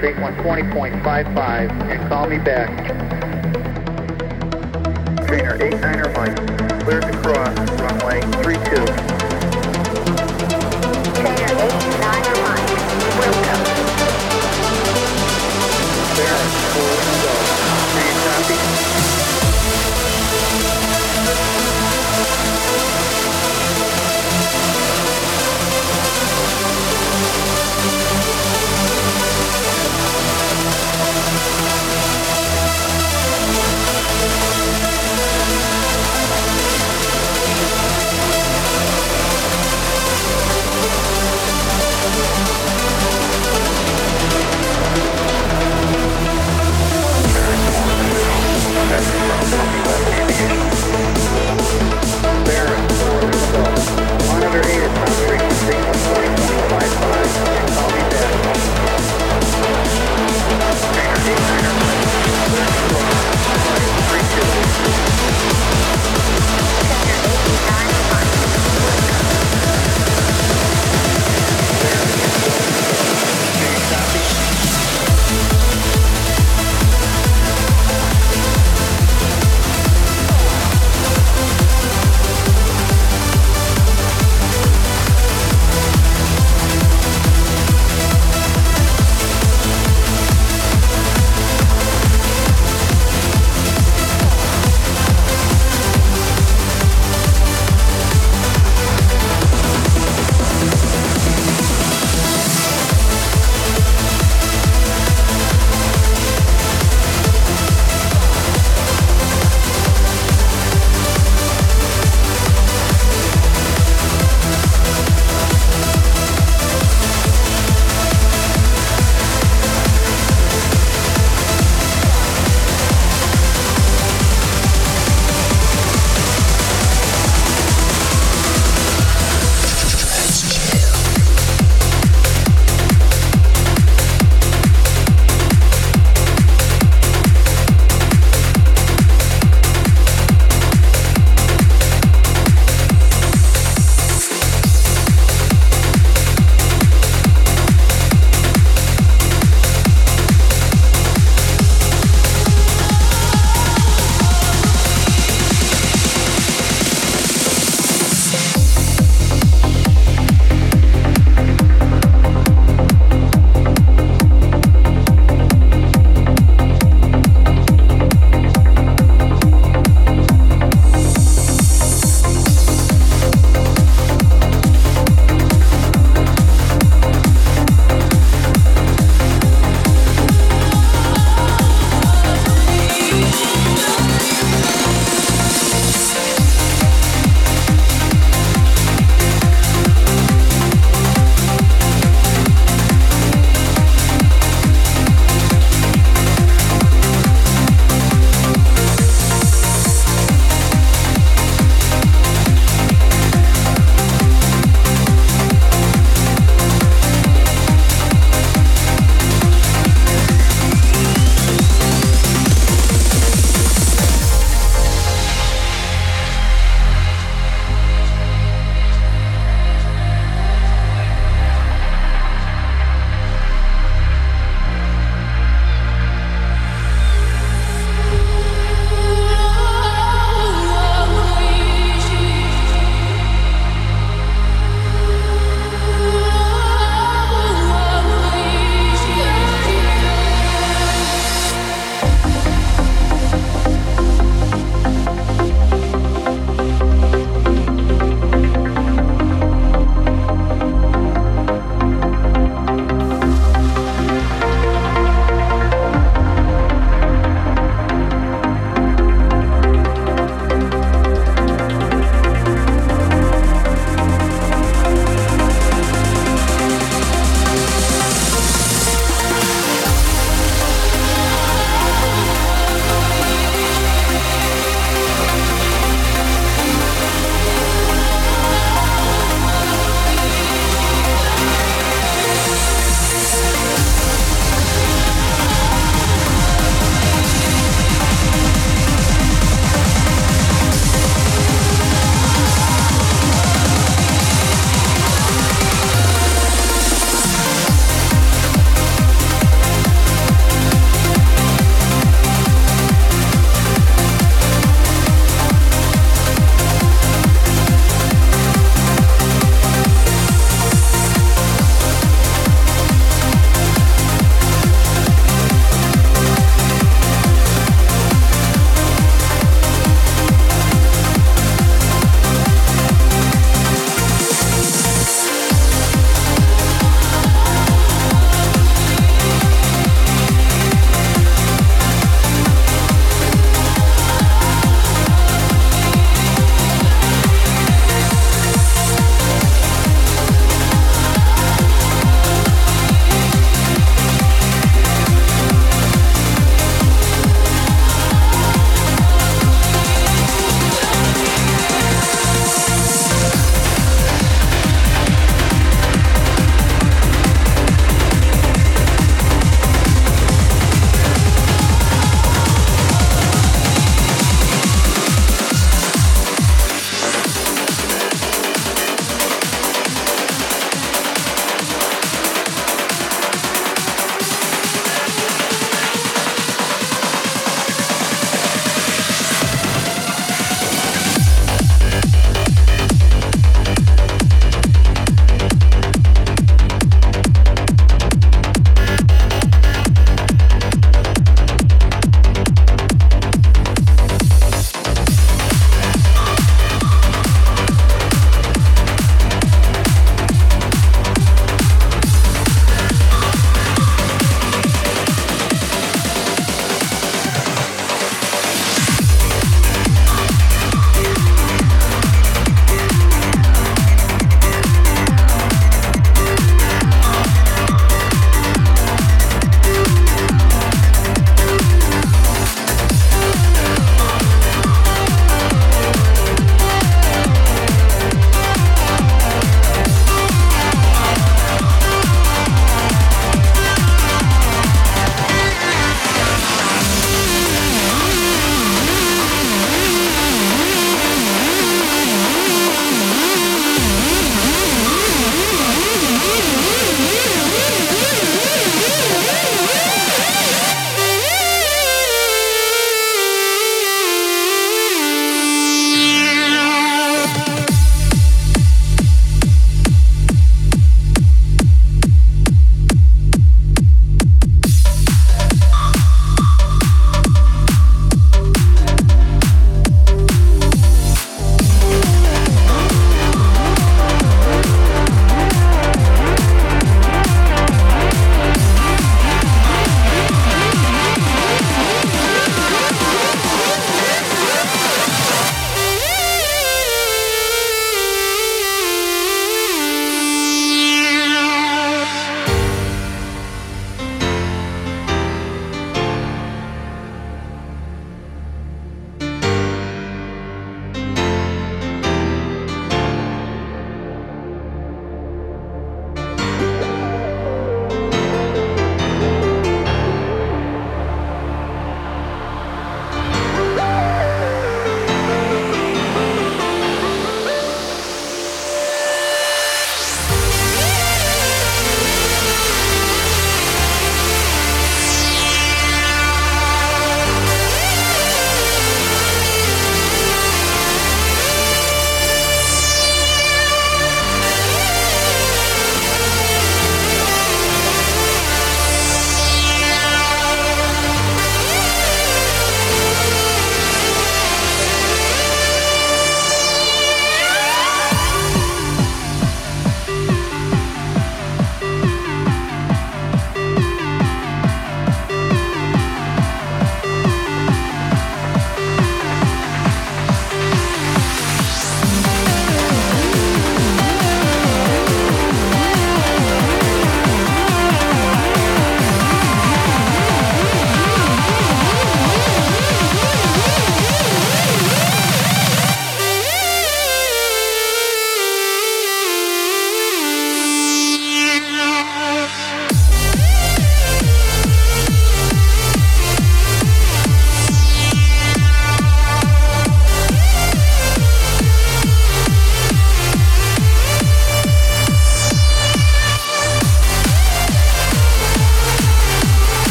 Frequency 120.55 and call me back.